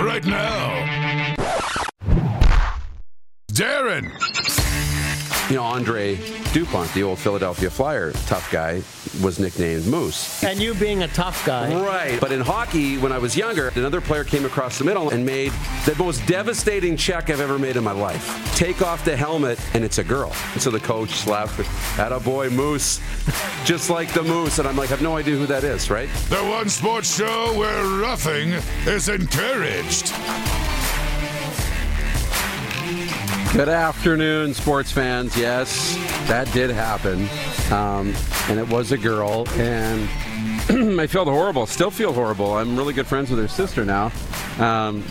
Right now, Darren. You know, Andre DuPont, the old Philadelphia Flyer tough guy, was nicknamed Moose. And you being a tough guy. Right. But in hockey, when I was younger, another player came across the middle and made the most devastating check I've ever made in my life. Take off the helmet, and it's a girl. And so the coach slapped, at a boy, Moose, just like the Moose. And I'm like, I have no idea who that is, right? The one sports show where roughing is encouraged. Good afternoon, sports fans. Yes, that did happen. Um, and it was a girl. And I felt horrible. Still feel horrible. I'm really good friends with her sister now. Um,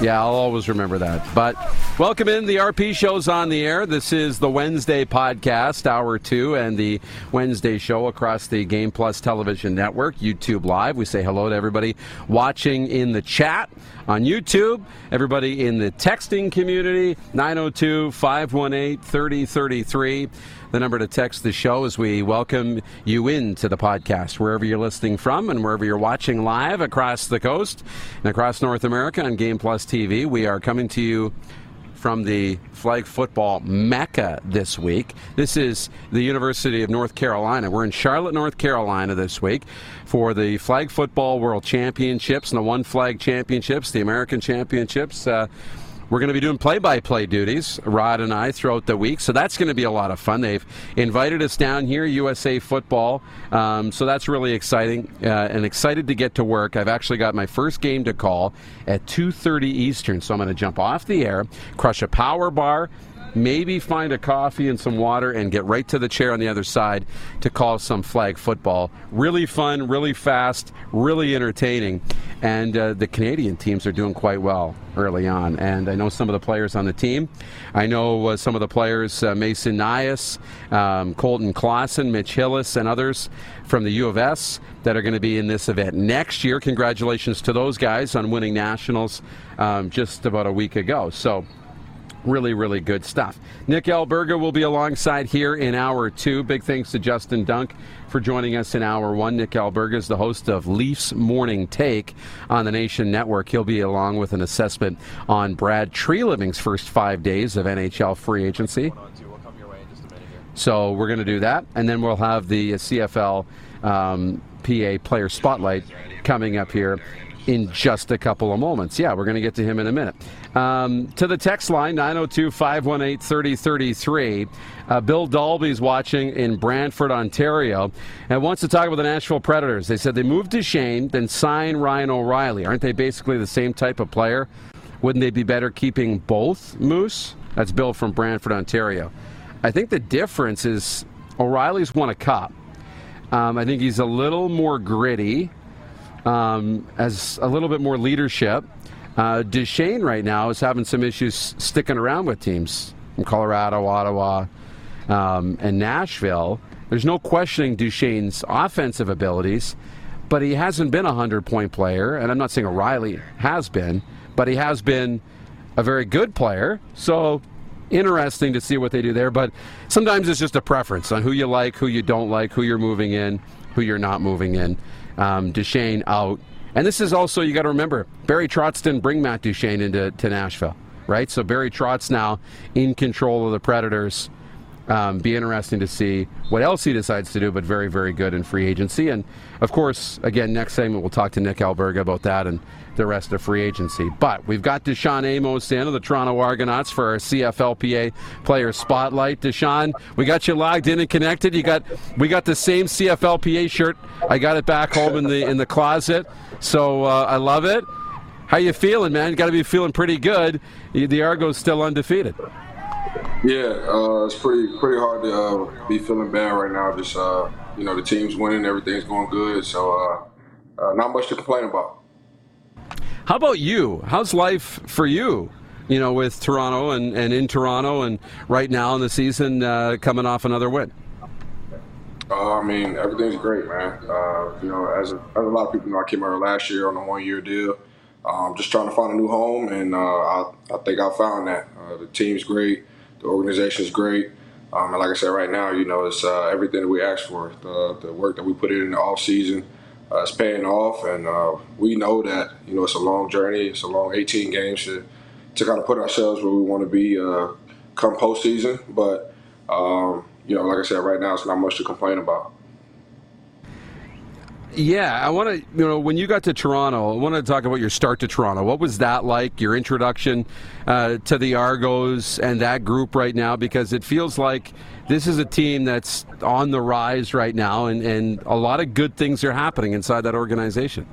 yeah, I'll always remember that. But welcome in. The RP show's on the air. This is the Wednesday podcast, hour two, and the Wednesday show across the Game Plus television network, YouTube Live. We say hello to everybody watching in the chat on YouTube, everybody in the texting community, 902 518 3033 the number to text the show as we welcome you into the podcast, wherever you're listening from and wherever you're watching live across the coast and across North America on Game Plus TV. We are coming to you from the flag football mecca this week. This is the University of North Carolina. We're in Charlotte, North Carolina this week for the flag football world championships and the one flag championships, the American championships. Uh, we're going to be doing play by play duties, Rod and I, throughout the week. So that's going to be a lot of fun. They've invited us down here, USA Football. Um, so that's really exciting uh, and excited to get to work. I've actually got my first game to call at 2.30 Eastern. So I'm going to jump off the air, crush a power bar, maybe find a coffee and some water and get right to the chair on the other side to call some flag football. Really fun, really fast, really entertaining. And uh, the Canadian teams are doing quite well early on. And I know some of the players on the team. I know uh, some of the players, uh, Mason Nias, um, Colton Clausen, Mitch Hillis, and others from the U of S that are going to be in this event next year. Congratulations to those guys on winning nationals um, just about a week ago. So really, really good stuff. Nick Alberga will be alongside here in hour two. Big thanks to Justin Dunk for joining us in hour one. Nick Alberga is the host of Leafs Morning Take on the Nation Network. He'll be along with an assessment on Brad Treliving's first five days of NHL free agency. So we're going to do that, and then we'll have the CFL um, PA Player Spotlight coming up here in just a couple of moments. Yeah, we're going to get to him in a minute. Um, to the text line, 902 518 3033. Uh, Bill Dalby's watching in Brantford, Ontario, and wants to talk about the Nashville Predators. They said they moved Duchene, then sign Ryan O'Reilly. Aren't they basically the same type of player? Wouldn't they be better keeping both Moose? That's Bill from Brantford, Ontario. I think the difference is O'Reilly's won a cup. Um, I think he's a little more gritty um, as a little bit more leadership. Uh, Duchene right now is having some issues sticking around with teams from Colorado, Ottawa, um, and Nashville. There's no questioning Duchene's offensive abilities, but he hasn't been a 100 point player, and I'm not saying O'Reilly has been, but he has been a very good player. So interesting to see what they do there, but sometimes it's just a preference on who you like, who you don't like, who you're moving in, who you're not moving in um, Duchene out. And this is also, you got to remember, Barry Trotz didn't bring Matt Duchene into to Nashville, right? So Barry Trotz now in control of the Predators. Um, be interesting to see what else he decides to do, but very, very good in free agency. And of course, again, next segment we'll talk to Nick Alberga about that and the rest of free agency. But we've got DaShaun Amos in of the Toronto Argonauts for our CFLPA player spotlight. DaShaun, we got you logged in and connected. You got we got the same CFLPA shirt. I got it back home in the in the closet, so uh, I love it. How you feeling, man? You got to be feeling pretty good. The Argos still undefeated. Yeah, uh, it's pretty pretty hard to uh, be feeling bad right now. Just uh, you know, the team's winning, everything's going good, so uh, uh, not much to complain about. How about you? How's life for you? You know, with Toronto and, and in Toronto, and right now in the season, uh, coming off another win. I mean, everything's great, man. you know, as a, as a lot of people know, I came out last year on a one-year deal. Um, just trying to find a new home, and I, I think I found that. the team's great. The organization is great. Um, and like I said, right now, you know, it's uh, everything that we asked for. The, the, work that we put in in the off season uh, is paying off, and uh, we know that you know it's a long journey. It's a long 18 games to to kind of put ourselves where we want to be uh, come postseason. But um, you know, like I said, right now, it's not much to complain about. Yeah, I want to, you know, when you got to Toronto, I want to talk about your start to Toronto. What was that like, your introduction uh, to the Argos and that group right now? Because it feels like this is a team that's on the rise right now, and, and a lot of good things are happening inside that organization.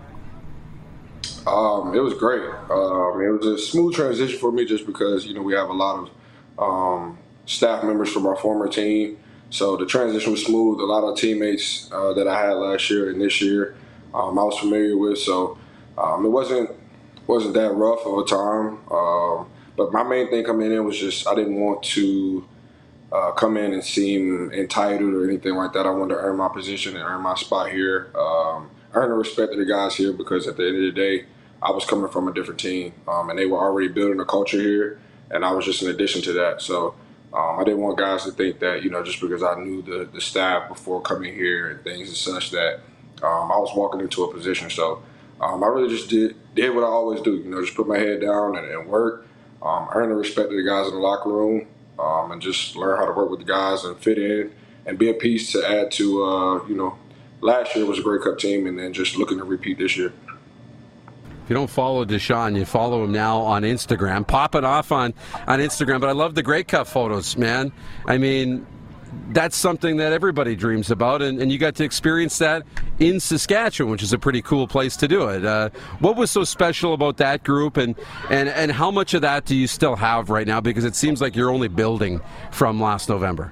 Um, it was great. Um, it was a smooth transition for me just because, you know, we have a lot of um, staff members from our former team so the transition was smooth. A lot of teammates uh, that I had last year and this year, um, I was familiar with. So um, it wasn't wasn't that rough of a time. Um, but my main thing coming in was just I didn't want to uh, come in and seem entitled or anything like that. I wanted to earn my position and earn my spot here, um, earn the respect of the guys here because at the end of the day, I was coming from a different team um, and they were already building a culture here, and I was just an addition to that. So. Um, I didn't want guys to think that, you know, just because I knew the, the staff before coming here and things and such that um, I was walking into a position. So um, I really just did did what I always do, you know, just put my head down and, and work, um, earn the respect of the guys in the locker room, um, and just learn how to work with the guys and fit in and be a piece to add to, uh, you know, last year was a Grey Cup team and then just looking to repeat this year. If you don't follow DaShaun, you follow him now on Instagram. Popping off on, on Instagram. But I love the Grey Cup photos, man. I mean, that's something that everybody dreams about, and, and you got to experience that in Saskatchewan, which is a pretty cool place to do it. Uh, what was so special about that group, and, and, and how much of that do you still have right now? Because it seems like you're only building from last November.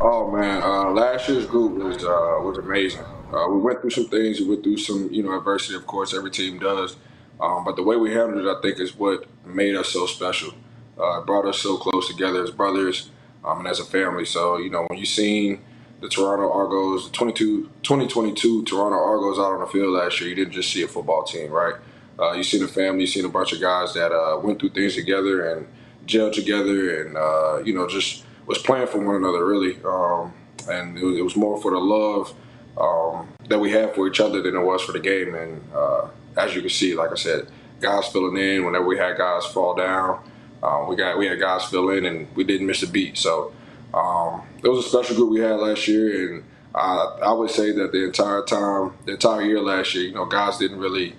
Oh man, uh, last year's group was uh, was amazing. Uh, we went through some things. We went through some, you know, adversity. Of course, every team does. Um, but the way we handled it, I think, is what made us so special. Uh, brought us so close together as brothers um, and as a family. So, you know, when you seen the Toronto Argos, the 22, 2022 Toronto Argos out on the field last year, you didn't just see a football team, right? Uh, you seen a family, you seen a bunch of guys that uh, went through things together and gelled together and, uh, you know, just was playing for one another, really. Um, and it was, it was more for the love – um, that we have for each other than it was for the game. And uh, as you can see, like I said, guys filling in whenever we had guys fall down. Um, we got we had guys fill in and we didn't miss a beat. So um, it was a special group we had last year, and I, I would say that the entire time, the entire year last year, you know, guys didn't really,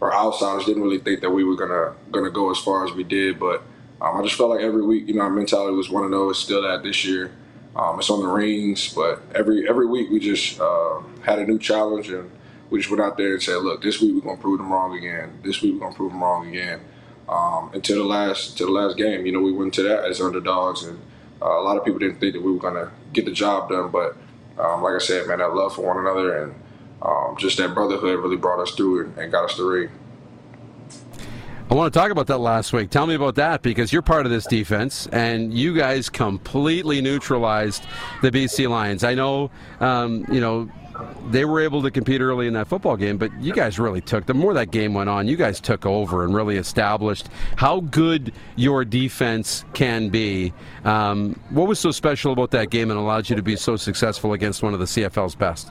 or outsiders didn't really think that we were gonna gonna go as far as we did. But um, I just felt like every week, you know, our mentality was one of those still that this year. Um, it's on the rings, but every every week we just uh, had a new challenge, and we just went out there and said, "Look, this week we're gonna prove them wrong again. This week we're gonna prove them wrong again." Um, until the last until the last game, you know, we went to that as underdogs, and uh, a lot of people didn't think that we were gonna get the job done. But um, like I said, man, that love for one another and um, just that brotherhood really brought us through and, and got us the ring. I want to talk about that last week. Tell me about that because you're part of this defense and you guys completely neutralized the BC Lions. I know, um, you know, they were able to compete early in that football game, but you guys really took the more that game went on, you guys took over and really established how good your defense can be. Um, what was so special about that game and allowed you to be so successful against one of the CFL's best?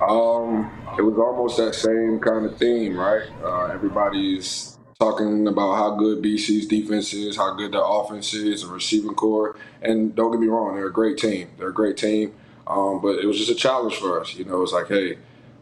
Um, it was almost that same kind of theme, right? Uh, everybody's talking about how good BC's defense is, how good their offense is, and receiving corps. And don't get me wrong, they're a great team. They're a great team. Um, but it was just a challenge for us. You know, it's like, hey,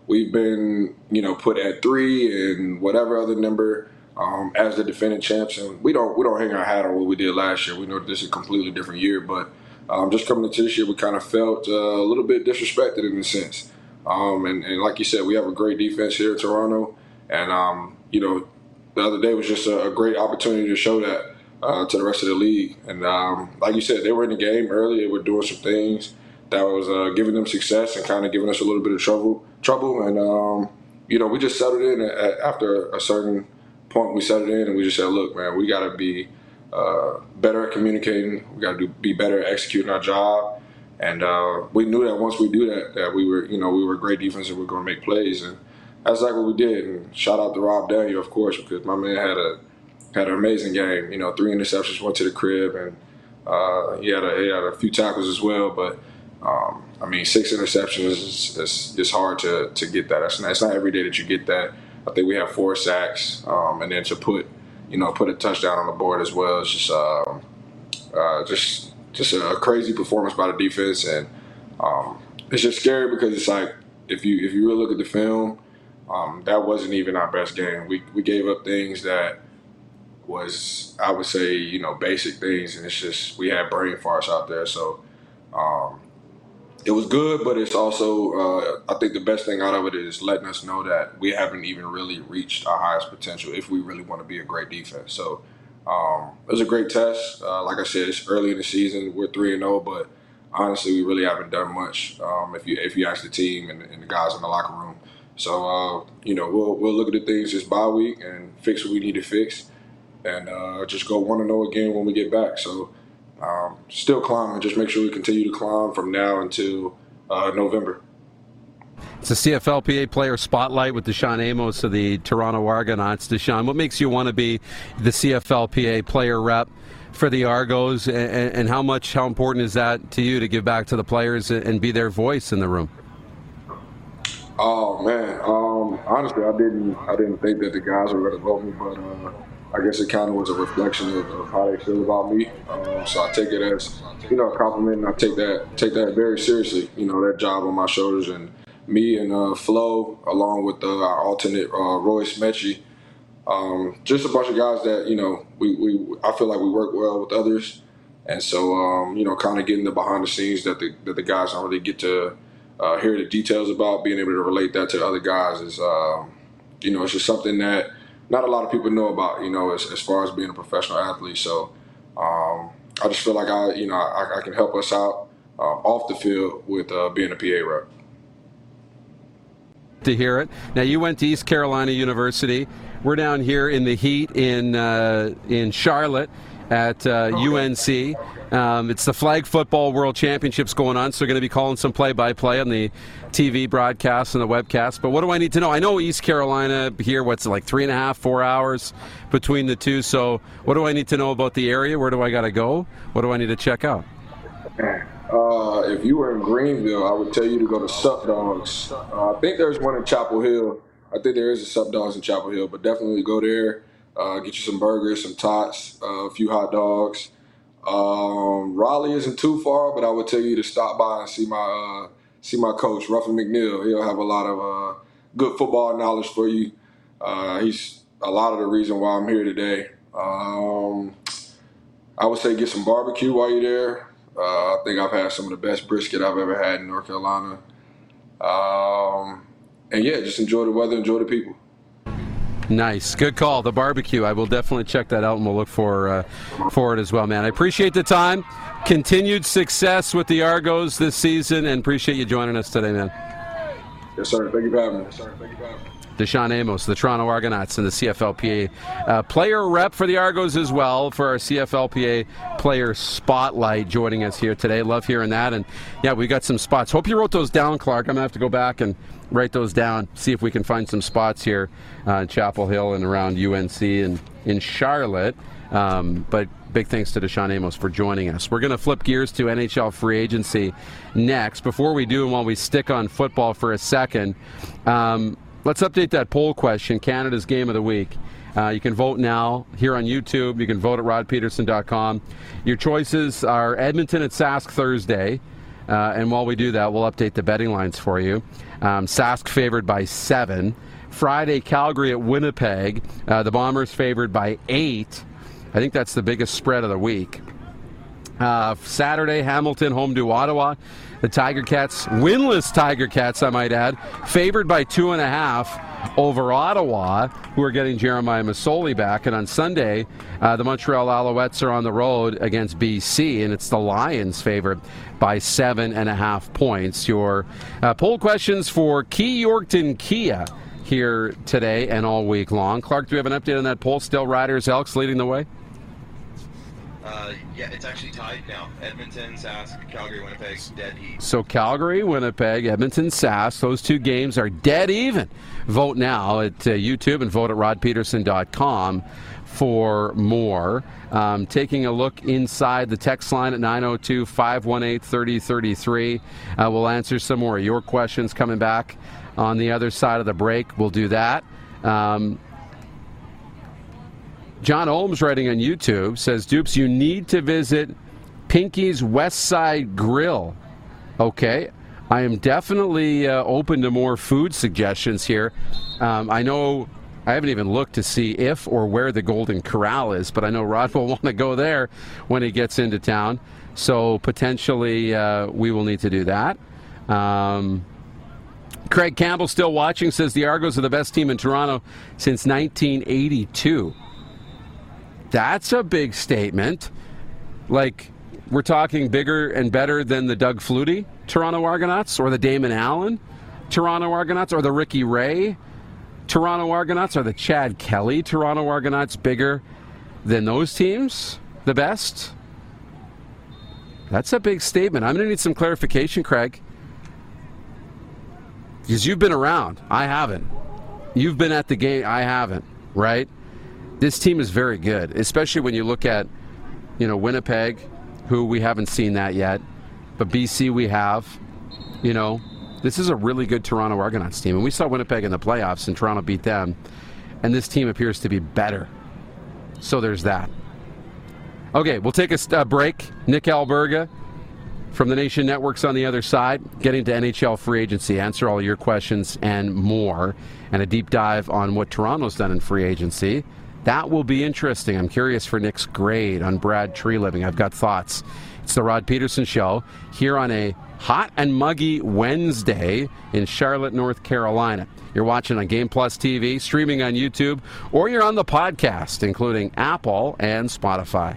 we've been, you know, put at three and whatever other number um, as the defending champs, and we don't we don't hang our hat on what we did last year. We know this is a completely different year, but um, just coming into this year, we kind of felt uh, a little bit disrespected in a sense. Um, and, and, like you said, we have a great defense here in Toronto, and um, you know, the other day was just a, a great opportunity to show that uh, to the rest of the league. And um, like you said, they were in the game early. They were doing some things that was uh, giving them success and kind of giving us a little bit of trouble. Trouble, and um, you know, we just settled in after a certain point. We settled in, and we just said, "Look, man, we got to be uh, better at communicating. We got to be better at executing our job." And uh, we knew that once we do that, that we were, you know, we were great defense and we were going to make plays. And that's like what we did. And shout out to Rob Daniel, of course, because my man had a had an amazing game. You know, three interceptions, went to the crib, and uh, he had a he had a few tackles as well. But um, I mean, six interceptions is, is, is hard to, to get that. It's not, it's not every day that you get that. I think we have four sacks, um, and then to put you know put a touchdown on the board as well. It's just uh, uh, just just a crazy performance by the defense, and um, it's just scary because it's like if you if you really look at the film, um, that wasn't even our best game. We we gave up things that was I would say you know basic things, and it's just we had brain farts out there. So um, it was good, but it's also uh, I think the best thing out of it is letting us know that we haven't even really reached our highest potential if we really want to be a great defense. So um, it was a great test. Uh, like I said, it's early in the season. We're three and zero, oh, but honestly, we really haven't done much. Um, if you if you ask the team and, and, the guys in the locker room, so uh, you know we'll we'll look at the things this bye week and fix what we need to fix, and uh, just go one and zero again when we get back. So um, still climbing. Just make sure we continue to climb from now until uh, November. It's a CFLPA player spotlight with DaShaun Amos of the Toronto Argonauts. DaShaun, what makes you want to be the CFLPA player rep for the Argos, and, and, how much, how important is that to you to give back to the players and be their voice in the room? Oh man, um, honestly, I didn't, I didn't think that the guys were going to vote me, but. Uh, I guess it kind of was a reflection of, of, how they feel about me. Um, so I take it as, you know, a compliment, and I take that take that very seriously. You know, that job on my shoulders, and me and uh, Flo, along with uh, our alternate uh, Royce Metchie, um, just a bunch of guys that you know we, we I feel like we work well with others, and so um, you know, kind of getting the behind the scenes that the that the guys don't really get to uh, hear the details about, being able to relate that to other guys is, um, you know, it's just something that not a lot of people know about, you know, as, as far as being a professional athlete. So um, I just feel like I, you know, I, I can help us out uh, off the field with uh, being a PA rep. To hear it. Now you went to East Carolina University. We're down here in the heat in uh, in Charlotte at uh, UNC. Um, it's the flag football world championships going on, so we're going to be calling some play-by-play on the TV broadcast and the webcast. But what do I need to know? I know East Carolina here. What's like three and a half, four hours between the two. So what do I need to know about the area? Where do I got to go? What do I need to check out? Uh, if you were in Greenville, I would tell you to go to Sup Dogs. Uh, I think there's one in Chapel Hill. I think there is a Sup Dogs in Chapel Hill, but definitely go there. Uh, get you some burgers, some tots, uh, a few hot dogs. Um, Raleigh isn't too far, but I would tell you to stop by and see my uh, see my coach, Ruffin McNeill. He'll have a lot of uh, good football knowledge for you. Uh, he's a lot of the reason why I'm here today. Um, I would say get some barbecue while you're there. Uh, I think I've had some of the best brisket I've ever had in North Carolina. Um, and yeah, just enjoy the weather, enjoy the people. Nice, good call. The barbecue. I will definitely check that out, and we'll look for uh, for it as well, man. I appreciate the time. Continued success with the Argos this season, and appreciate you joining us today, man. Yes, sir. Thank you for having me. Yes, sir. Thank you for having me. DaShaun Amos, the Toronto Argonauts, and the CFLPA uh, player rep for the Argos as well for our CFLPA player spotlight joining us here today. Love hearing that. And yeah, we got some spots. Hope you wrote those down, Clark. I'm going to have to go back and write those down, see if we can find some spots here uh, in Chapel Hill and around UNC and in Charlotte. Um, but big thanks to DaShaun Amos for joining us. We're going to flip gears to NHL free agency next. Before we do, and while we stick on football for a second, um, let's update that poll question Canada's game of the week. Uh, you can vote now here on YouTube. You can vote at rodpeterson.com. Your choices are Edmonton at Sask Thursday. Uh, and while we do that, we'll update the betting lines for you. Um, Sask favored by seven. Friday, Calgary at Winnipeg. Uh, the Bombers favored by eight. I think that's the biggest spread of the week. Uh, Saturday, Hamilton home to Ottawa. The Tiger Cats, winless Tiger Cats, I might add, favored by two and a half over Ottawa, who are getting Jeremiah Masoli back. And on Sunday, uh, the Montreal Alouettes are on the road against BC, and it's the Lions favored by seven and a half points. Your uh, poll questions for Key Yorkton Kia here today and all week long. Clark, do we have an update on that poll? Still Riders Elks leading the way? Uh, yeah, it's actually tied now. Edmonton, Sask, Calgary, Winnipeg, dead heat. So Calgary, Winnipeg, Edmonton, Sask, those two games are dead even. Vote now at uh, YouTube and vote at rodpeterson.com for more. Um, taking a look inside the text line at 902 518 3033. Uh, we'll answer some more of your questions coming back on the other side of the break. We'll do that. Um, John Holmes writing on YouTube says, Dupes, you need to visit Pinky's West Side Grill. Okay. I am definitely uh, open to more food suggestions here. Um, I know I haven't even looked to see if or where the Golden Corral is, but I know Rod will want to go there when he gets into town. So potentially uh, we will need to do that. Um, Craig Campbell still watching says the Argos are the best team in Toronto since 1982. That's a big statement. Like, we're talking bigger and better than the Doug Flutie Toronto Argonauts or the Damon Allen Toronto Argonauts or the Ricky Ray Toronto Argonauts or the Chad Kelly Toronto Argonauts bigger than those teams? The best? That's a big statement. I'm going to need some clarification, Craig. Because you've been around. I haven't. You've been at the game. I haven't, right? This team is very good, especially when you look at, you know, Winnipeg, who we haven't seen that yet, but BC we have. You know, this is a really good Toronto Argonauts team, and we saw Winnipeg in the playoffs, and Toronto beat them, and this team appears to be better. So there's that. Okay, we'll take a break. Nick Alberga from the Nation Networks on the other side, getting to NHL free agency, answer all your questions and more, and a deep dive on what Toronto's done in free agency. That will be interesting. I'm curious for Nick's grade on Brad Treliving. I've got thoughts. It's the Rod Peterson Show here on a hot and muggy Wednesday in Charlotte, North Carolina. You're watching on Game Plus TV, streaming on YouTube, or you're on the podcast, including Apple and Spotify.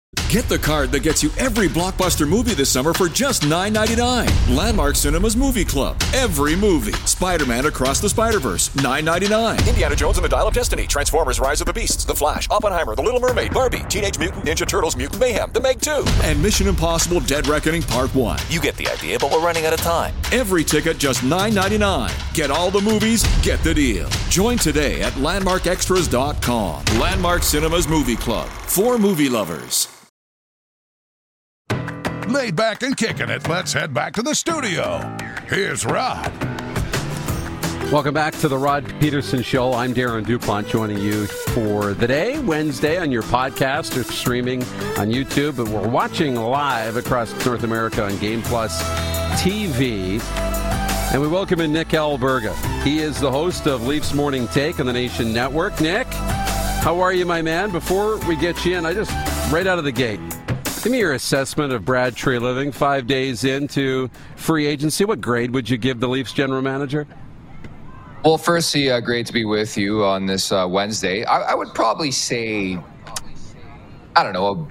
Get the card that gets you every blockbuster movie this summer for just $9.99. Landmark Cinemas Movie Club. Every movie. Spider Man Across the Spider Verse, $9.99. Indiana Jones and the Dial of Destiny. Transformers Rise of the Beasts. The Flash. Oppenheimer. The Little Mermaid. Barbie. Teenage Mutant Ninja Turtles. Mutant Mayhem. The Meg 2. And Mission Impossible Dead Reckoning Part 1. You get the idea, but we're running out of time. Every ticket just $9.99. Get all the movies, get the deal. Join today at LandmarkExtras.com. Landmark Cinemas Movie Club. For movie lovers. Laid back and kicking it, let's head back to the studio. Here's Rod. Welcome back to the Rod Peterson Show. I'm Darren Dupont joining you for the day, Wednesday, on your podcast or streaming on YouTube. But we're watching live across North America on Game Plus TV. And we welcome in Nick Alberga. He is the host of Leafs Morning Take on the Nation Network. Nick, how are you, my man? Before we get you in, I just, right out of the gate, Give me your assessment of Brad Treliving five days into free agency. What grade would you give the Leafs general manager? Well, firstly, uh, great to be with you on this uh, Wednesday. I, I, would probably say, I don't know,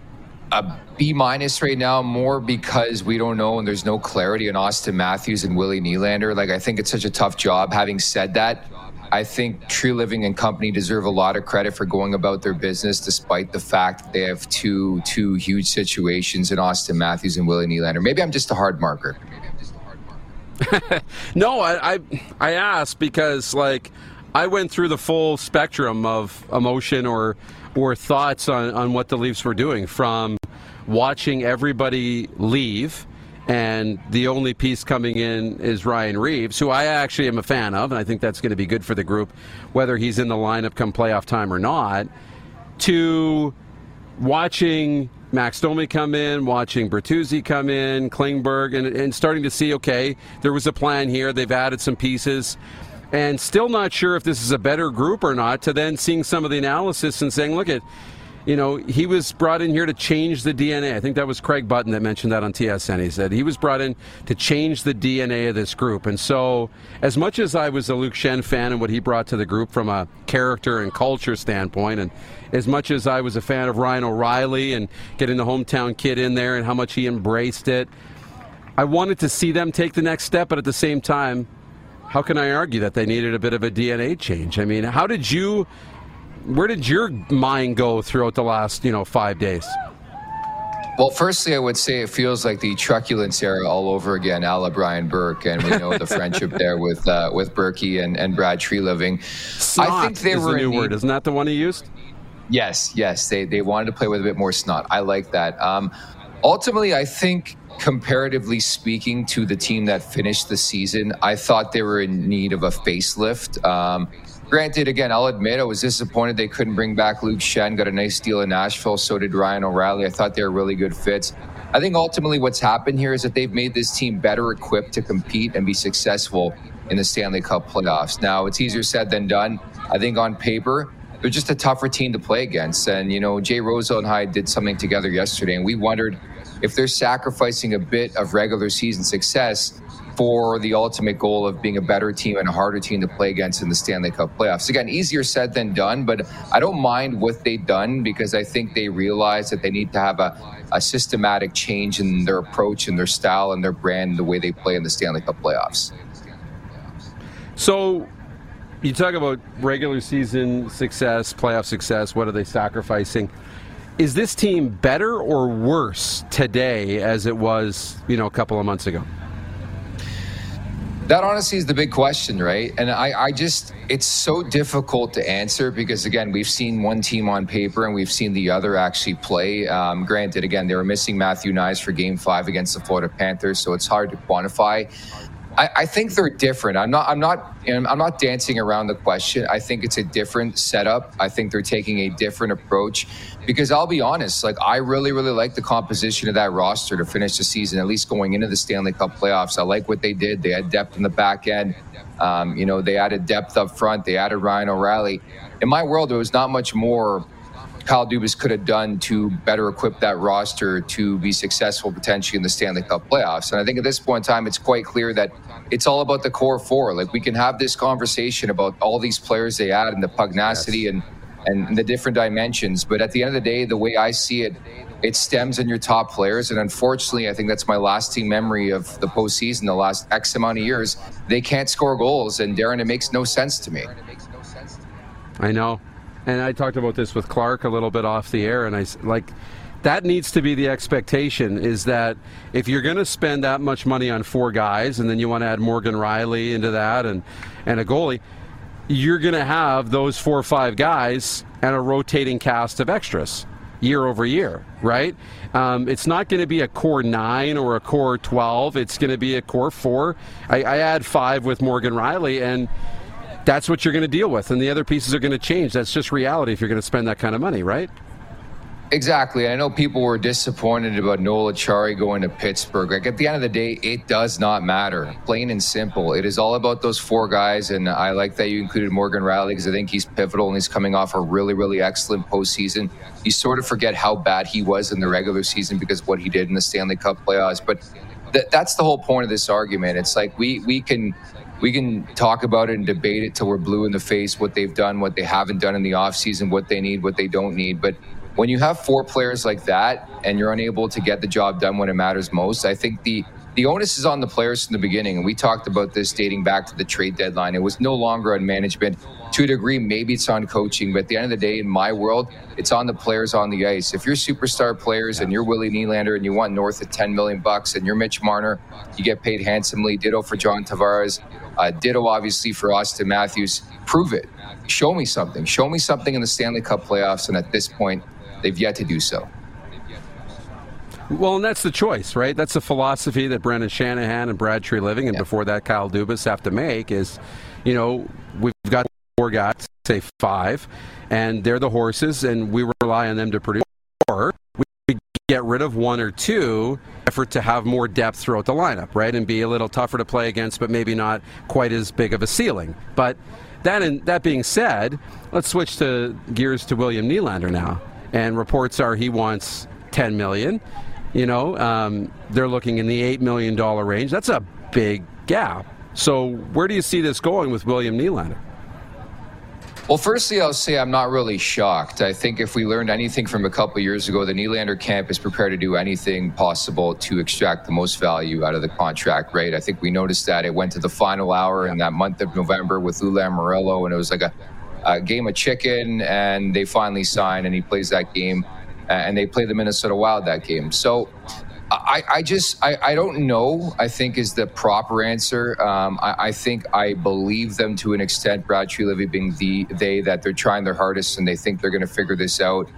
a, a B minus right now, more because we don't know and there's no clarity on Auston Matthews and Willie Nylander. Like, I think it's such a tough job. Having said that, I think Treliving and company deserve a lot of credit for going about their business, despite the fact that they have two two huge situations in Auston Matthews and Willie Nylander. Maybe I'm just a hard marker. no, I, I I asked because like I went through the full spectrum of emotion or or thoughts on, on what the Leafs were doing from watching everybody leave and the only piece coming in is Ryan Reaves, who I actually am a fan of, and I think that's going to be good for the group, whether he's in the lineup come playoff time or not. To watching Max Domi come in, watching Bertuzzi come in, Klingberg, and, and starting to see, okay, there was a plan here. They've added some pieces. And still not sure if this is a better group or not, to then seeing some of the analysis and saying, look at you know, he was brought in here to change the DNA. I think that was Craig Button that mentioned that on TSN. He said he was brought in to change the DNA of this group. And so, as much as I was a Luke Schenn fan and what he brought to the group from a character and culture standpoint, and as much as I was a fan of Ryan O'Reilly and getting the hometown kid in there and how much he embraced it, I wanted to see them take the next step, but at the same time, how can I argue that they needed a bit of a DNA change? I mean, how did you where did your mind go throughout the last, you know, five days? Well, firstly, I would say it feels like the truculence era all over again, a la Brian Burke, and we know the friendship there with uh, with Berkey and, and Brad Treliving. Snot I think they is were a new word. Isn't that the one he used? Yes, yes. They they wanted to play with a bit more snot. I like that. Um, ultimately, I think comparatively speaking to the team that finished the season, I thought they were in need of a facelift. Um, Granted, again, I'll admit I was disappointed they couldn't bring back Luke Schenn. Got a nice deal in Nashville. So did Ryan O'Reilly. I thought they were really good fits. I think ultimately what's happened here is that they've made this team better equipped to compete and be successful in the Stanley Cup playoffs. Now, it's easier said than done. I think on paper, they're just a tougher team to play against. And, you know, Jay Rosehill and I did something together yesterday, and we wondered if they're sacrificing a bit of regular season success for the ultimate goal of being a better team and a harder team to play against in the Stanley Cup playoffs. Again, easier said than done, but I don't mind what they've done because I think they realize that they need to have a, a systematic change in their approach and their style and their brand, and the way they play in the Stanley Cup playoffs. So, you talk about regular season success, playoff success. What are they sacrificing? Is this team better or worse today as it was, you know, a couple of months ago? That honestly is the big question, right? And I, I just, it's so difficult to answer because, again, we've seen one team on paper and we've seen the other actually play. Um, granted, again, they were missing Matthew Knies for game five against the Florida Panthers, so it's hard to quantify. I, I, think they're different. I'm not. I'm not. I'm not dancing around the question. I think it's a different setup. I think they're taking a different approach. Because I'll be honest, like I really, really like the composition of that roster to finish the season, at least going into the Stanley Cup playoffs. I like what they did. They had depth in the back end. Um, you know, they added depth up front. They added Ryan O'Reilly. In my world, there was not much more Kyle Dubas could have done to better equip that roster to be successful potentially in the Stanley Cup playoffs. And I think at this point in time, it's quite clear that it's all about the core four. Like we can have this conversation about all these players they add and the pugnacity yes. and and the different dimensions. But at the end of the day, the way I see it, it stems in your top players. And unfortunately, I think that's my lasting memory of the postseason, the last X amount of years. They can't score goals. And Darren, it makes no sense to me. I know. And I talked about this with Clark a little bit off the air, and I like that needs to be the expectation is that if you're going to spend that much money on four guys and then you want to add Morgan Rielly into that and and a goalie, you're going to have those four or five guys and a rotating cast of extras year over year, right? Um, it's not going to be a core nine or a core 12. It's going to be a core four. I, I add five with Morgan Rielly, and that's what you're going to deal with. And the other pieces are going to change. That's just reality if you're going to spend that kind of money, right? Exactly. I know people were disappointed about Noel Acciari going to Pittsburgh. Like at the end of the day, it does not matter. Plain and simple. It is all about those four guys. And I like that you included Morgan Rielly because I think he's pivotal and he's coming off a really, really excellent postseason. You sort of forget how bad he was in the regular season because of what he did in the Stanley Cup playoffs. But th- that's the whole point of this argument. It's like we we can we can talk about it and debate it till we're blue in the face what they've done, what they haven't done in the offseason, what they need, what they don't need. But when you have four players like that and you're unable to get the job done when it matters most, I think the the onus is on the players from the beginning. And we talked about this dating back to the trade deadline. It was no longer on management. To a degree, maybe it's on coaching, but at the end of the day, in my world, it's on the players on the ice. If you're superstar players and you're Willie Nylander and you want north of 10 million bucks and you're Mitch Marner, you get paid handsomely. Ditto for John Tavares. Uh, ditto, obviously, for Auston Matthews. Prove it. Show me something. Show me something in the Stanley Cup playoffs. And at this point, They've yet to do so. Well, and that's the choice, right? That's the philosophy that Brendan Shanahan and Brad Treliving, and yeah. before that Kyle Dubas have to make is, you know, we've got four guys, say five, and they're the horses, and we rely on them to produce. Or we get rid of one or two effort to have more depth throughout the lineup, right, and be a little tougher to play against, but maybe not quite as big of a ceiling. But that, in, that being said, let's switch to gears to William Nylander now and reports are he wants 10 million. You know, um, they're looking in the eight million dollar range. That's a big gap. So where do you see this going with William Nylander? Well, firstly, I'll say I'm not really shocked. I think if we learned anything from a couple years ago, the Nylander camp is prepared to do anything possible to extract the most value out of the contract, right? I think we noticed that it went to the final hour in that month of November with Lou Lamoriello, and it was like a game of chicken, and they finally sign, and he plays that game, and they play the Minnesota Wild that game. So. I, I just I, I don't know. I think is the proper answer. Um, I, I, think I believe them to an extent. Brad Treliving being the they that they're trying their hardest and they think they're going to figure this out.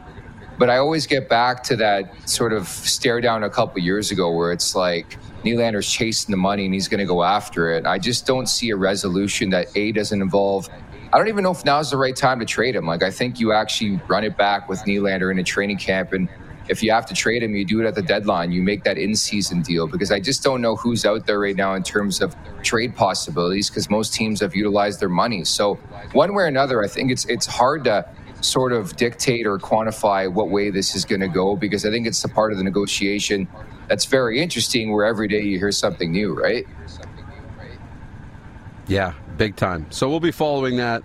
But I always get back to that sort of stare down a couple years ago where it's like Nylander's chasing the money and he's going to go after it. I just don't see a resolution that a doesn't involve I don't even know if now is the right time to trade him. Like, I think you actually run it back with Nylander in a training camp. And if you have to trade him, you do it at the deadline. You make that in season deal because I just don't know who's out there right now in terms of trade possibilities because most teams have utilized their money. So, one way or another, I think it's, it's hard to sort of dictate or quantify what way this is going to go because I think it's a part of the negotiation that's very interesting where every day you hear something new, right? Yeah, big time. So we'll be following that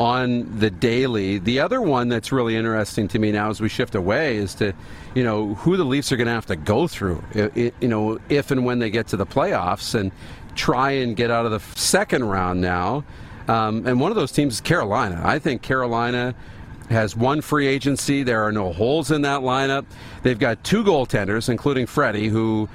on the daily. The other won that's really interesting to me now as we shift away is to, you know, who the Leafs are going to have to go through, you know, if and when they get to the playoffs and try and get out of the second round now. Um, and one of those teams is Carolina. I think Carolina has one free agency. There are no holes in that lineup. They've got two goaltenders, including Freddie, who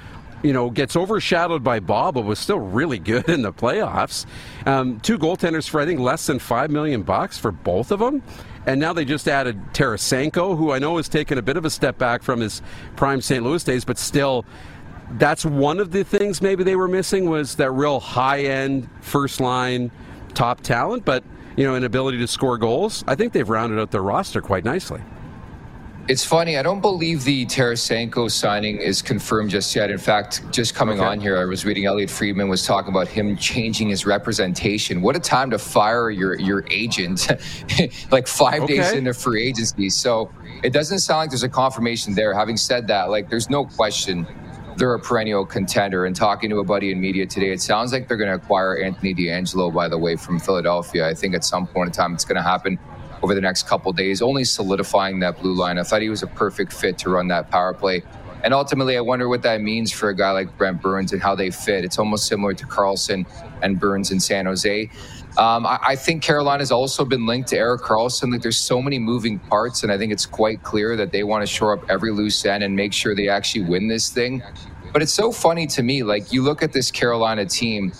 you know, gets overshadowed by Bob, but was still really good in the playoffs. Um, two goaltenders for I think less than five million bucks for both of them. And now they just added Tarasenko, who I know has taken a bit of a step back from his prime St. Louis days, but still, that's one of the things maybe they were missing was that real high end first line top talent, but you know, an ability to score goals. I think they've rounded out their roster quite nicely. It's funny. I don't believe the Tarasenko signing is confirmed just yet. In fact, just coming okay. on here, I was reading Elliotte Friedman was talking about him changing his representation. What a time to fire your your agent, like five okay. days into free agency. So it doesn't sound like there's a confirmation there. Having said that, like there's no question they're a perennial contender. And talking to a buddy in media today, it sounds like they're going to acquire Anthony DeAngelo. By the way, from Philadelphia, I think at some point in time it's going to happen over the next couple days, only solidifying that blue line. I thought he was a perfect fit to run that power play. And ultimately, I wonder what that means for a guy like Brent Burns and how they fit. It's almost similar to Karlsson and Burns in San Jose. Um, I, I, think Carolina's also been linked to Erik Karlsson. Like there's so many moving parts, and I think it's quite clear that they want to shore up every loose end and make sure they actually win this thing. But it's so funny to me. Like you look at this Carolina team,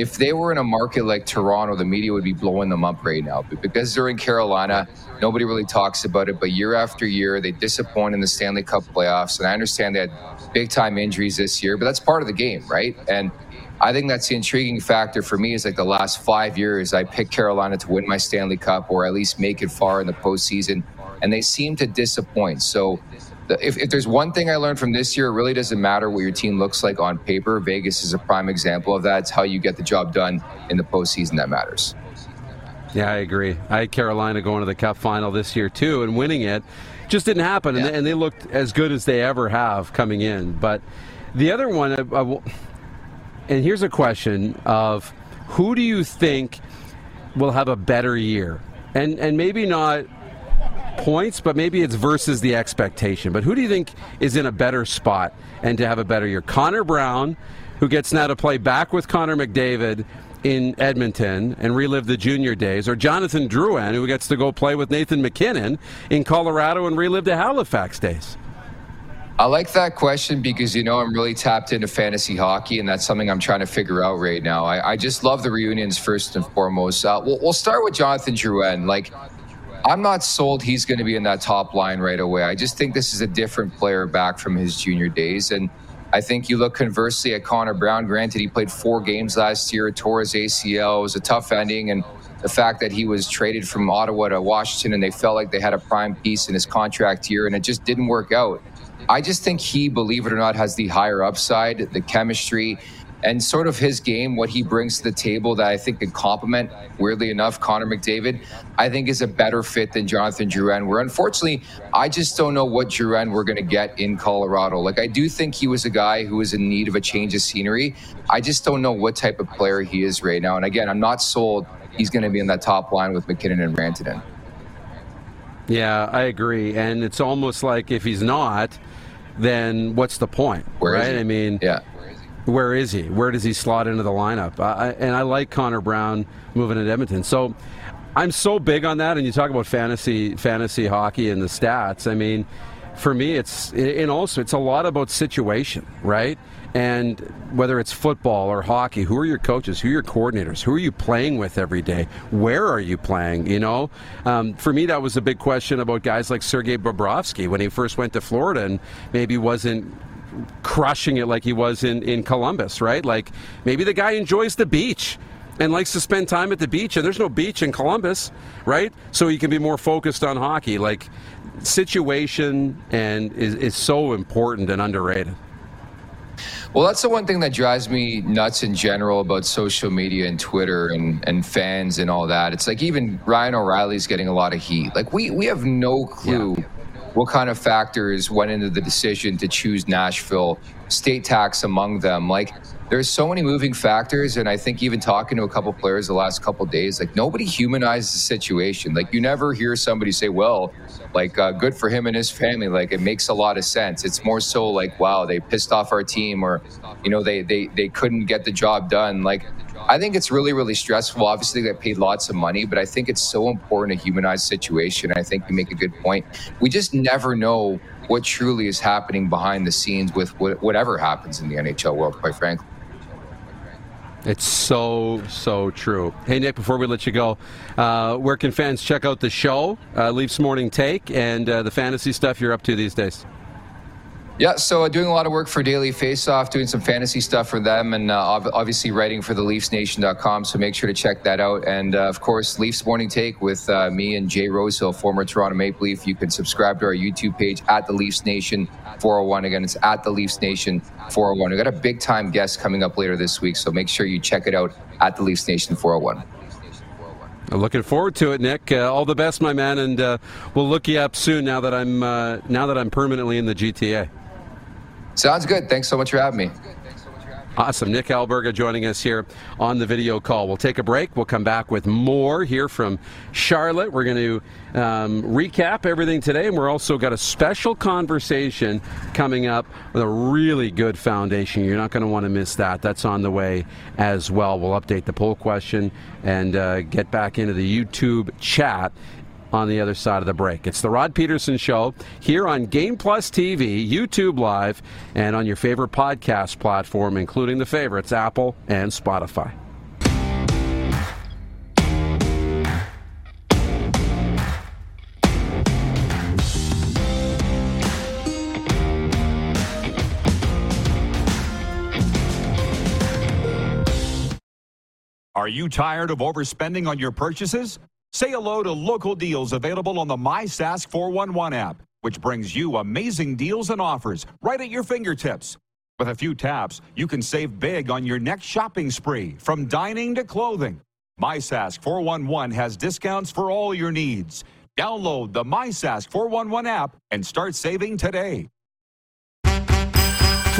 if they were in a market like Toronto, the media would be blowing them up right now. But because they're in Carolina, nobody really talks about it. But year after year, they disappoint in the Stanley Cup playoffs. And I understand they had big time injuries this year, but that's part of the game, right? And I think that's the intriguing factor for me is like the last five years, I picked Carolina to win my Stanley Cup or at least make it far in the postseason. And they seem to disappoint. So if, if there's one thing I learned from this year, it really doesn't matter what your team looks like on paper. Vegas is a prime example of that. It's how you get the job done in the postseason that matters. Yeah, I agree. I had Carolina going to the Cup final this year too and winning it. Just didn't happen, yeah. and, they, and, they, looked as good as they ever have coming in. But the other one, I, I, and here's a question of who do you think will have a better year? And and maybe not points, but maybe it's versus the expectation. But who do you think is in a better spot and to have a better year? Connor Brown, who gets now to play back with Connor McDavid in Edmonton and relive the junior days, or Jonathan Drouin, who gets to go play with Nathan MacKinnon in Colorado and relive the Halifax days? I like that question because you know I'm really tapped into fantasy hockey, and that's something I'm trying to figure out right now. I, I just love the reunions first and foremost. Uh, we'll, we'll, start with Jonathan Drouin. Like, I'm not sold he's going to be in that top line right away. I just think this is a different player back from his junior days, and I think you look conversely at Connor Brown. Granted, he played four games last year, tore his ACL. It was a tough ending, and the fact that he was traded from Ottawa to Washington, and they felt like they had a prime piece in his contract year, and it just didn't work out. I just think he, believe it or not, has the higher upside, the chemistry, and sort of his game, what he brings to the table that I think can complement, weirdly enough, Connor McDavid, I think is a better fit than Jonathan Drouin. Where unfortunately, I just don't know what Drouin we're going to get in Colorado. Like, I do think he was a guy who was in need of a change of scenery. I just don't know what type of player he is right now. And again, I'm not sold he's going to be in that top line with MacKinnon and Rantanen. Yeah, I agree. And it's almost like if he's not, then what's the point? Where right? I mean, yeah. Where is he? Where does he slot into the lineup? I, and I like Connor Brown moving to Edmonton. So I'm so big on that. And you talk about fantasy fantasy hockey and the stats. I mean, for me, it's and also it's a lot about situation, right? And whether it's football or hockey, who are your coaches? Who are your coordinators? Who are you playing with every day? Where are you playing? You know, um, for me, that was a big question about guys like Sergei Bobrovsky when he first went to Florida and maybe wasn't crushing it like he was in, in Columbus, right? Like maybe the guy enjoys the beach and likes to spend time at the beach, and there's no beach in Columbus, right? So he can be more focused on hockey. Like situation and is, is so important and underrated. Well, that's the one thing that drives me nuts in general about social media and Twitter and, and fans and all that. It's like even Ryan O'Reilly's getting a lot of heat. Like we we have no clue yeah. What kind of factors went into the decision to choose Nashville, state tax among them. Like there's so many moving factors and i think even talking to a couple players the last couple days like nobody humanizes the situation like you never hear somebody say well like uh, good for him and his family like it makes a lot of sense it's more so like wow they pissed off our team or you know they they, they couldn't get the job done like I think it's really, really stressful. Obviously, they paid lots of money, but I think it's so important to humanize situation. I think you make a good point. We just never know what truly is happening behind the scenes with whatever happens in the NHL world, quite frankly. It's so, so true. Hey, Nick, before we let you go, uh, where can fans check out the show, uh, Leafs Morning Take, and uh, the fantasy stuff you're up to these days? Yeah, so uh, doing a lot of work for Daily Faceoff, doing some fantasy stuff for them, and uh, obviously writing for the LeafsNation.com. So make sure to check that out. And uh, of course, Leafs Morning Take with uh, me and Jay Rosehill, former Toronto Maple Leaf. You can subscribe to our YouTube page at the Leafs Nation 401. Again, it's at the Leafs Nation 401. We got a big time guest coming up later this week, so make sure you check it out at the Leafs Nation 401. Looking forward to it, Nick. Uh, all the best, my man, and uh, we'll look you up soon. Now that I'm now that I'm permanently in the GTA. Sounds good. Thanks so much for having me. Awesome. Nick Alberga joining us here on the video call. We'll take a break. We'll come back with more here from Charlotte. We're going to um, recap everything today, and we're also got a special conversation coming up with a really good foundation. You're not going to want to miss that. That's on the way as well. We'll update the poll question and uh, get back into the YouTube chat on the other side of the break. It's the Rod Pedersen Show here on Game Plus TV, YouTube Live, and on your favorite podcast platform, including the favorites Apple and Spotify. Are you tired of overspending on your purchases? Say hello to local deals available on the MySask 411 app, which brings you amazing deals and offers right at your fingertips. With a few taps, you can save big on your next shopping spree, from dining to clothing. MySask 411 has discounts for all your needs. Download the MySask 411 app and start saving today.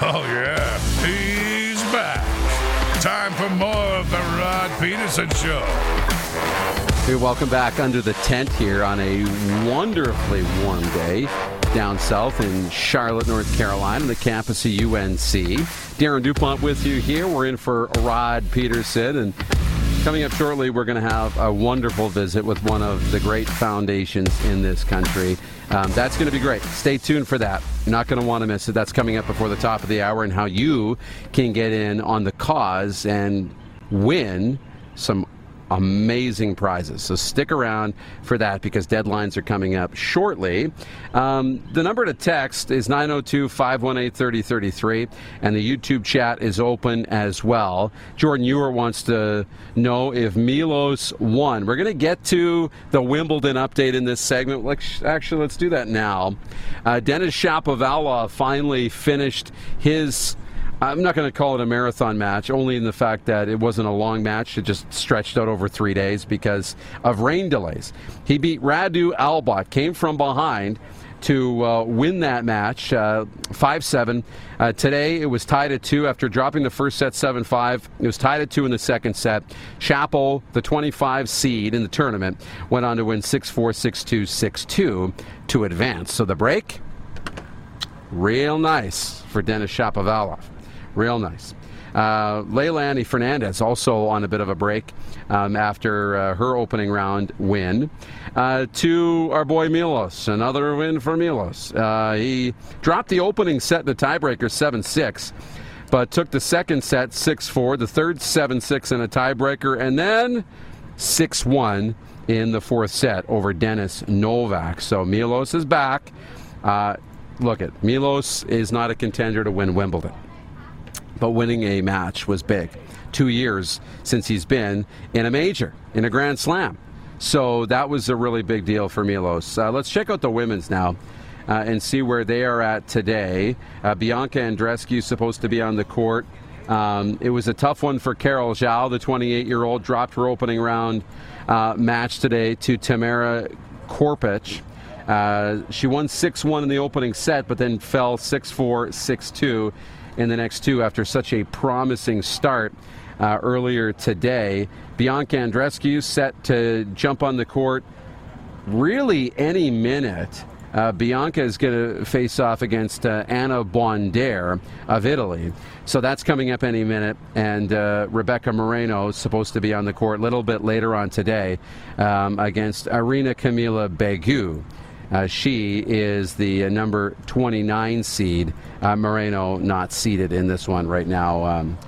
Oh, yeah, he's back. Time for more of the Rod Pedersen Show. Hey, welcome back under the tent here on a wonderfully warm day down south in Charlotte, North Carolina, the campus of UNC. Darren DuPont with you here. We're in for Rod Pedersen and coming up shortly, we're going to have a wonderful visit with one of the great foundations in this country. Um, that's going to be great. Stay tuned for that. You're not going to want to miss it. That's coming up before the top of the hour, and how you can get in on the cause and win some amazing prizes. So stick around for that because deadlines are coming up shortly. Um, the number to text is 902 518 3033, and the YouTube chat is open as well. Jordan Ewer wants to know if Milos won. We're going to get to the Wimbledon update in this segment. Let's, actually, let's do that now. Uh, Denis Shapovalov finally finished his I'm not going to call it a marathon match, only in the fact that it wasn't a long match. It just stretched out over three days because of rain delays. He beat Radu Albot, came from behind to uh, win that match, uh, 5 7. Uh, today it was tied at 2 after dropping the first set 7 5. It was tied at 2 in the second set. Shapo, the 25 seed in the tournament, went on to win 6 4, 6 2, 6 2 to advance. So the break, real nice for Denis Shapovalov. Real nice. Uh, Leilani Fernandez also on a bit of a break um, after uh, her opening round win. Uh, to our boy Milos, another win for Milos. Uh, he dropped the opening set in the tiebreaker 7 6, but took the second set 6 4, the third 7 6 in a tiebreaker, and then 6 1 in the fourth set over Dennis Novak. So Milos is back. Uh, look at Milos is not a contender to win Wimbledon but winning a match was big. Two years since he's been in a major, in a Grand Slam. So that was a really big deal for Milos. Uh, let's check out the women's now. Uh, and see where they are at today. Uh, Bianca Andreescu is supposed to be on the court. Um, it was a tough one for Carol Zhao, the 28 year old, dropped her opening round uh, match today to Tamara Korpatsch. Uh, she won 6 1 in the opening set, but then fell 6 4, 6 2 in the next two after such a promising start uh, earlier today. Bianca Andreescu set to jump on the court really any minute. Uh, Bianca is going to face off against uh, Anna Bondar of Italy. So that's coming up any minute. And uh, Rebecca Marino is supposed to be on the court a little bit later on today um, against Irina Camelia Begu. Uh, she is the uh, number 29 seed. Uh, Marino not seeded in this one right now. Um,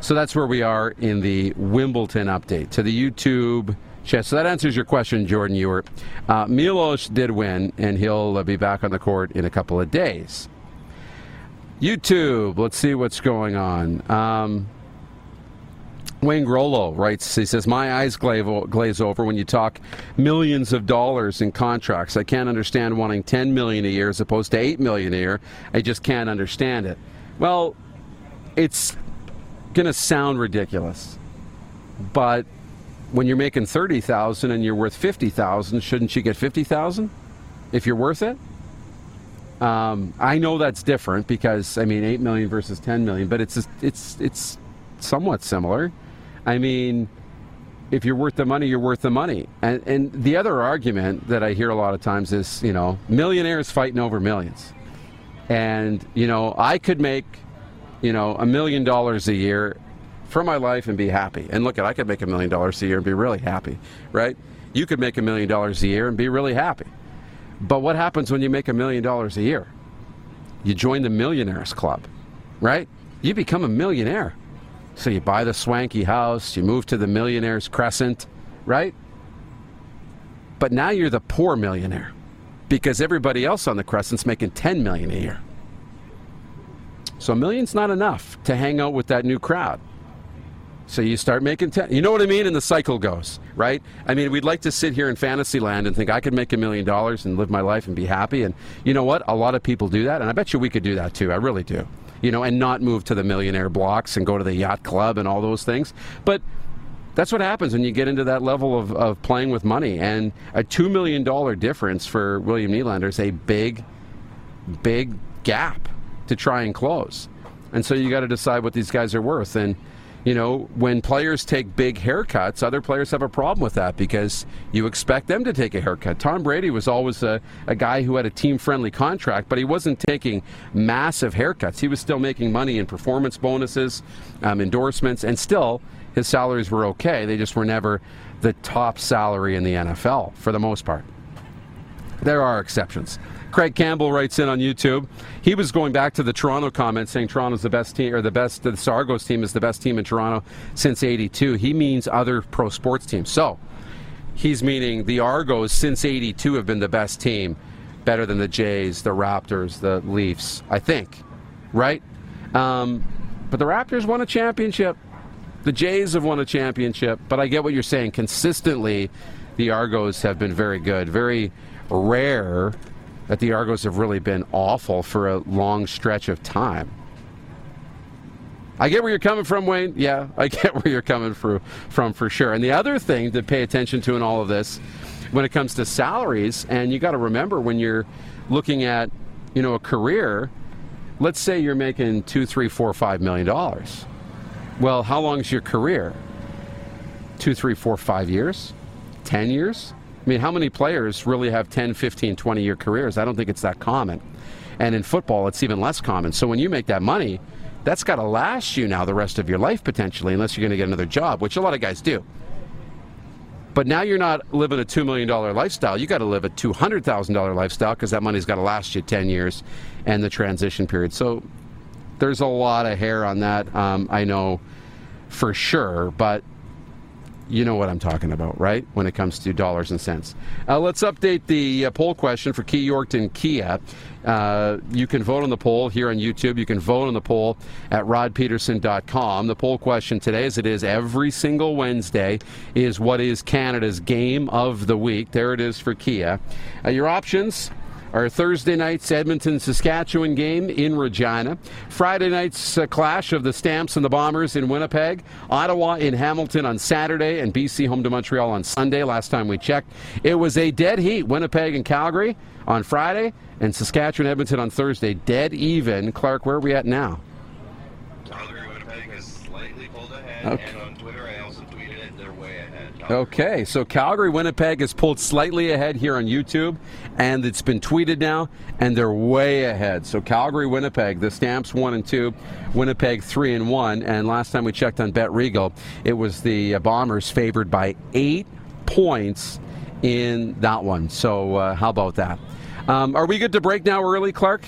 so that's where we are in the Wimbledon update. To the YouTube chat. So that answers your question, Jordan Ewart. Uh, Milos did win, and he'll uh, be back on the court in a couple of days. YouTube. Let's see what's going on. Um, Wayne Grollo writes, he says, My eyes glaze over when you talk millions of dollars in contracts. I can't understand wanting 10 million a year as opposed to 8 million a year. I just can't understand it. Well, it's going to sound ridiculous. But when you're making 30,000 and you're worth 50,000, shouldn't you get 50,000 if you're worth it? Um, I know that's different because I mean 8 million versus 10 million, but it's it's it's somewhat similar. I mean, if you're worth the money, you're worth the money. And, and the other argument that I hear a lot of times is, you know, millionaires fighting over millions. And, you know, I could make, you know, a million dollars a year for my life and be happy. And look at, I could make a million dollars a year and be really happy, right? You could make a million dollars a year and be really happy. But what happens when you make a million dollars a year? You join the millionaires club, right? You become a millionaire. So you buy the swanky house, you move to the millionaire's crescent, right? But now you're the poor millionaire because everybody else on the crescent's making 10 million a year. So a million's not enough to hang out with that new crowd. So you start making 10. You know what I mean? And the cycle goes, right? I mean, we'd like to sit here in fantasy land and think I could make a million dollars and live my life and be happy. And you know what? A lot of people do that. And I bet you we could do that too. I really do you know, and not move to the millionaire blocks and go to the yacht club and all those things. But that's what happens when you get into that level of, of playing with money. And a $2 million difference for William Nylander is a big, big gap to try and close. And so you got to decide what these guys are worth. And you know, when players take big haircuts, other players have a problem with that because you expect them to take a haircut. Tom Brady was always a, a guy who had a team friendly contract, but he wasn't taking massive haircuts. He was still making money in performance bonuses, um, endorsements, and still his salaries were okay. They just were never the top salary in the NFL for the most part. There are exceptions. Craig Campbell writes in on YouTube. He was going back to the Toronto comment saying Toronto's the best team, or the best, the Argos team is the best team in Toronto since 82. He means other pro sports teams. So he's meaning the Argos since 82 have been the best team, better than the Jays, the Raptors, the Leafs, I think. Right? Um, but the Raptors won a championship. The Jays have won a championship. But I get what you're saying. Consistently, the Argos have been very good. Very rare that the Argos have really been awful for a long stretch of time. I get where you're coming from, Wayne. Yeah, I get where you're coming from, from for sure. And the other thing to pay attention to in all of this, when it comes to salaries, and you got to remember when you're looking at, you know, a career. Let's say you're making two, three, four, five million dollars. Well, how long is your career? Two, three, four, five years? Ten years? I mean, how many players really have 10, 15, 20 year careers? I don't think it's that common. And in football, it's even less common. So when you make that money, that's got to last you now the rest of your life potentially, unless you're going to get another job, which a lot of guys do. But now you're not living a $2 million lifestyle. You got to live a $200,000 lifestyle because that money's got to last you 10 years and the transition period. So there's a lot of hair on that, um, I know for sure. But you know what I'm talking about, right? When it comes to dollars and cents. Uh, let's update the uh, poll question for Key Yorkton Kia. Uh, you can vote on the poll here on YouTube. You can vote on the poll at rodpedersen.com. The poll question today, as it is every single Wednesday, is what is Canada's game of the week? There it is for Kia. Uh, your options our Thursday night's Edmonton Saskatchewan game in Regina. Friday night's uh, clash of the Stamps and the Bombers in Winnipeg. Ottawa in Hamilton on Saturday, and BC home to Montreal on Sunday. Last time we checked, it was a dead heat. Winnipeg and Calgary on Friday, and Saskatchewan Edmonton on Thursday. Dead even. Clark, where are we at now? Calgary Winnipeg is slightly pulled ahead, Okay. and on Twitter I also tweeted it. They're way ahead. Okay, so Calgary Winnipeg has pulled slightly ahead here on YouTube, and it's been tweeted now, and they're way ahead. So Calgary Winnipeg, the Stamps one and two, Winnipeg three and one, and last time we checked on Bet Regal, it was the uh, Bombers favored by eight points in that one. So uh, how about that? Um, are we good to break now early, Clark?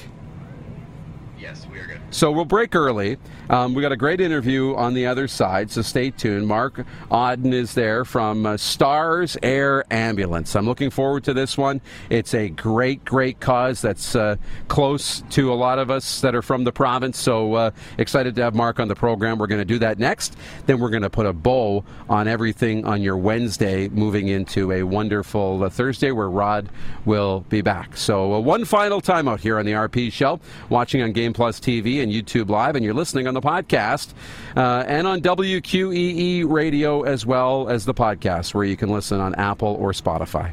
Yes, we are good. So we'll break early. Um, we got a great interview on the other side, so stay tuned. Mark Auden is there from uh, Stars Air Ambulance. I'm looking forward to this one. It's a great, great cause that's uh, close to a lot of us that are from the province. So uh, excited to have Mark on the program. We're going to do that next. Then we're going to put a bow on everything on your Wednesday, moving into a wonderful uh, Thursday where Rod will be back. So uh, one final time out here on the RP Show, watching on Game Plus TV and YouTube Live, and you're listening on the podcast uh, and on WQEE Radio as well as the podcast, where you can listen on Apple or Spotify.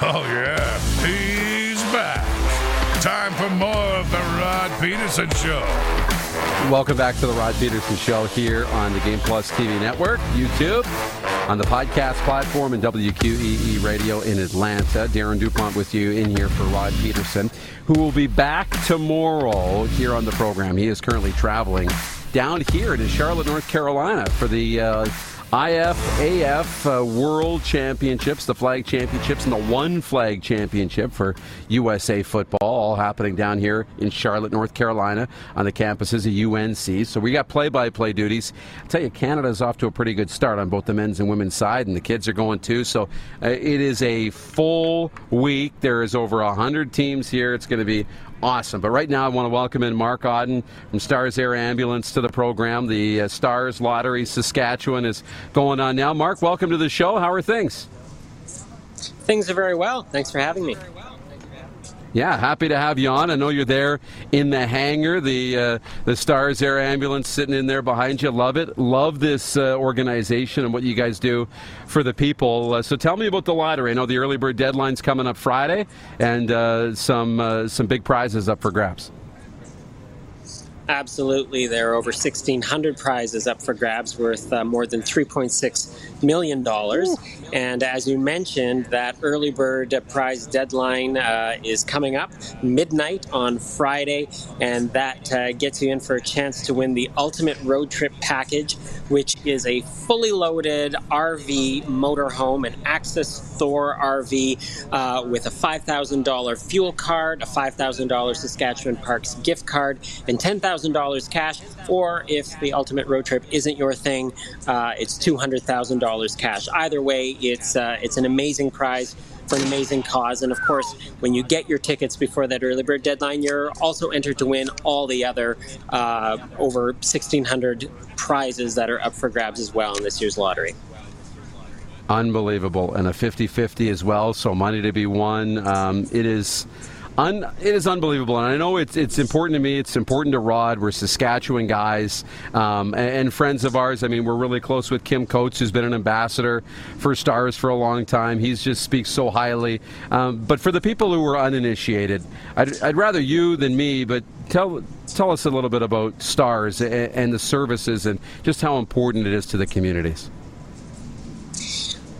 Oh, yeah, he's back. Time for more of the Rod Pedersen Show. Welcome back to the Rod Pedersen Show here on the Game Plus TV network, YouTube, on the podcast platform, and WQEE Radio in Atlanta. Darren DuPont with you in here for Rod Pedersen, who will be back tomorrow here on the program. He is currently traveling down here to Charlotte, North Carolina for the. Uh, IFAF uh, World Championships, the flag championships, and the one flag championship for USA football, all happening down here in Charlotte, North Carolina, on the campuses of UNC. So we got play-by-play duties. I tell you, Canada's off to a pretty good start on both the men's and women's side, and the kids are going too. So uh, it is a full week. There is over hundred teams here. It's going to be awesome. But right now, I want to welcome in Mark Auden from Stars Air Ambulance to the program. The uh, Stars Lottery Saskatchewan is going on now. Mark, welcome to the show. How are things? Things are very well. Thanks for having me. Yeah, happy to have you on. I know you're there in the hangar, the uh, the Stars Air Ambulance sitting in there behind you. Love it. Love this uh, organization and what you guys do for the people. Uh, so tell me about the lottery. I know the early bird deadline's coming up Friday, and uh, some uh, some big prizes up for grabs. Absolutely. There are over 1,600 prizes up for grabs worth uh, more than $3.6 million. dollars. And as you mentioned, that early bird prize deadline uh, is coming up midnight on Friday, and that uh, gets you in for a chance to win the ultimate road trip package, which is a fully loaded RV motorhome, an Access Thor RV uh, with a $5,000 fuel card, a $5,000 Saskatchewan Parks gift card, and 10000 $1,000 cash, or if the ultimate road trip isn't your thing, uh, it's $200,000 cash. Either way, it's, uh, it's an amazing prize for an amazing cause. And of course, when you get your tickets before that early bird deadline, you're also entered to win all the other uh, over 1,600 prizes that are up for grabs as well in this year's lottery. Unbelievable. And a 50 50 as well, so money to be won. Um, it is Un, it is unbelievable, and I know it's it's important to me. It's important to Rod. We're Saskatchewan guys um, and, and, friends of ours. I mean, we're really close with Kim Coates, who's been an ambassador for Stars for a long time. He just speaks so highly. Um, but for the people who are uninitiated, I'd, I'd, rather you than me. But tell tell us a little bit about Stars and, and the services and just how important it is to the communities.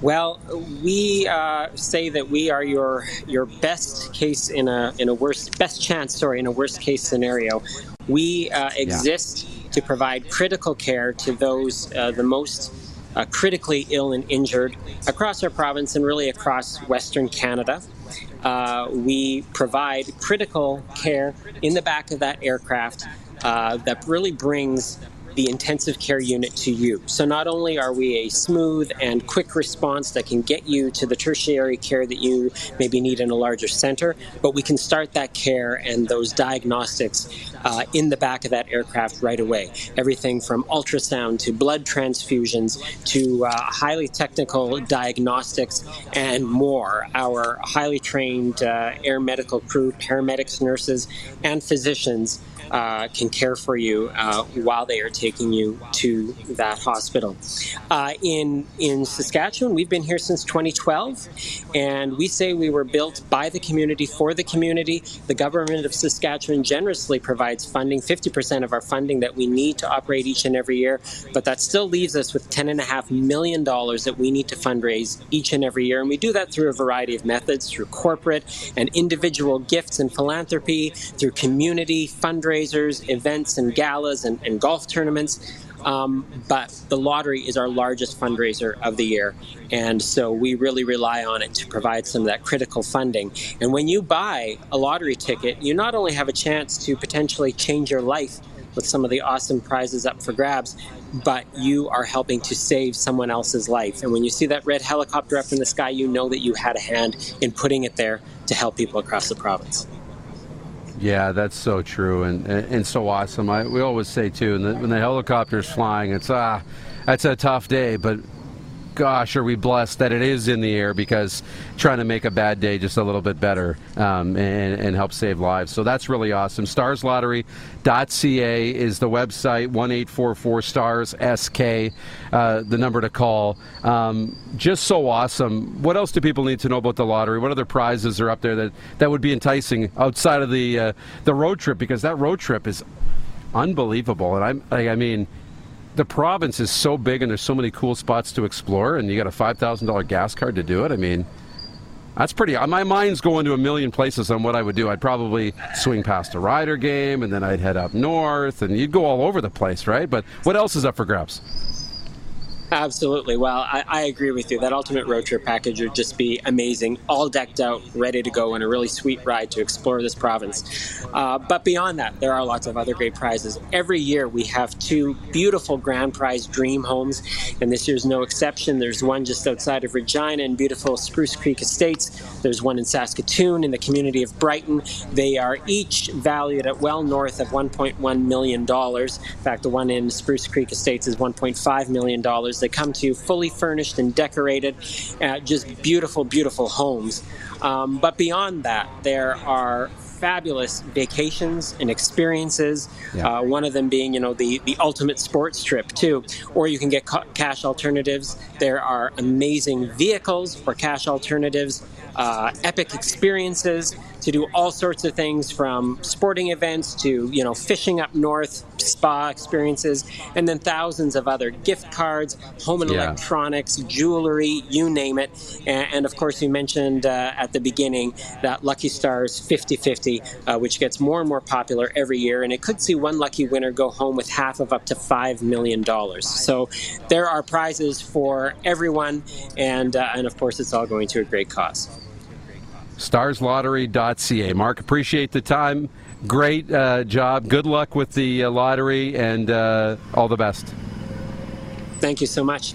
Well, we uh, say that we are your your best case in a in a worst best chance, sorry, in a worst case scenario. We uh, exist yeah. to provide critical care to those uh, the most uh, critically ill and injured across our province and really across Western Canada. Uh, we provide critical care in the back of that aircraft uh, that really brings the intensive care unit to you. So not only are we a smooth and quick response that can get you to the tertiary care that you maybe need in a larger center, but we can start that care and those diagnostics uh, in the back of that aircraft right away. Everything from ultrasound to blood transfusions to uh, highly technical diagnostics and more. Our highly trained uh, air medical crew, paramedics, nurses, and physicians uh, can care for you uh, while they are taking you to that hospital. Uh, in in Saskatchewan, we've been here since 2012, and we say we were built by the community for the community. The government of Saskatchewan generously provides funding, 50% of our funding that we need to operate each and every year, but that still leaves us with $10.5 million that we need to fundraise each and every year. And we do that through a variety of methods, through corporate and individual gifts and philanthropy, through community fundraising fundraisers, events, and galas and, and golf tournaments. Um, but the lottery is our largest fundraiser of the year. And so we really rely on it to provide some of that critical funding. And when you buy a lottery ticket, you not only have a chance to potentially change your life with some of the awesome prizes up for grabs, but you are helping to save someone else's life. And when you see that red helicopter up in the sky, you know that you had a hand in putting it there to help people across the province. Yeah, that's so true and, and, and so awesome. I, we always say too, when the, when the helicopter's flying, it's ah, that's a tough day, but gosh, are we blessed that it is in the air because trying to make a bad day just a little bit better um, and, and, help save lives. So that's really awesome. StarsLottery.ca is the website, 1844 STARS SK, uh, the number to call. Um, just so awesome. What else do people need to know about the lottery? What other prizes are up there that, that would be enticing outside of the, uh, the road trip? Because that road trip is unbelievable. And I'm, I mean, the province is so big and there's so many cool spots to explore, and you got a five thousand dollar gas card to do it. I mean, that's pretty. Uh, my mind's going to a million places on what I would do. I'd probably swing past a Rider game, and then I'd head up north, and you'd go all over the place, right? But what else is up for grabs? Absolutely. Well, I, I, agree with you. That ultimate road trip package would just be amazing, all decked out, ready to go, and a really sweet ride to explore this province. Uh, but beyond that, there are lots of other great prizes. Every year we have two beautiful grand prize dream homes, and this year's no exception. There's one just outside of Regina in beautiful Spruce Creek Estates. There's one in Saskatoon in the community of Brighton. They are each valued at well north of $1.1 million. In fact, the one in Spruce Creek Estates is $1.5 million. They come to you fully furnished and decorated, uh, just beautiful, beautiful homes. Um, but beyond that, there are fabulous vacations and experiences. Yeah. Uh, one of them being, you know, the, the ultimate sports trip too. Or you can get ca- cash alternatives. There are amazing vehicles for cash alternatives, uh, epic experiences to do all sorts of things from sporting events to you know fishing up north, spa experiences, and then thousands of other gift cards, home and yeah. electronics, jewelry, you name it. And, and of course, you mentioned uh, at the beginning that Lucky Stars 50/50, uh, which gets more and more popular every year, and it could see one lucky winner go home with half of up to five million dollars. So there are prizes for everyone, and uh, and of course, it's all going to a great cause starslottery.ca. Mark, appreciate the time. Great uh, job. Good luck with the uh, lottery and uh, all the best. Thank you so much.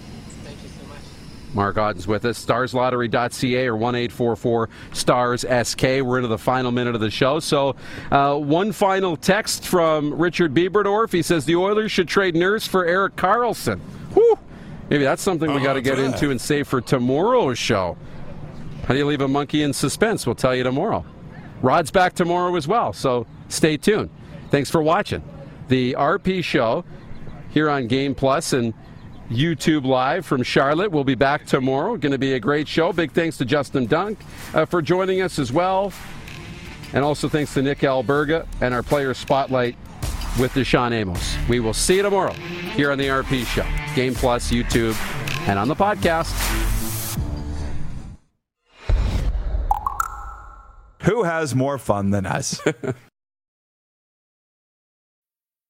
Mark Odden's with us. StarsLottery.ca or 1844 STARS SK. We're into the final minute of the show. So, uh, one final text from Richard Bieberdorf. He says the Oilers should trade Nurse for Erik Karlsson. Whew. Maybe that's something we got to get into and save for tomorrow's show. How do you leave a monkey in suspense? We'll tell you tomorrow. Rod's back tomorrow as well, so stay tuned. Thanks for watching the RP show here on Game Plus and YouTube Live from Charlotte. We'll be back tomorrow. Going to be a great show. Big thanks to Justin Dunk uh, for joining us as well. And also thanks to Nick Alberga and our player spotlight with DaShaun Amos. We will see you tomorrow here on the RP show, Game Plus, YouTube, and on the podcast. Who has more fun than us?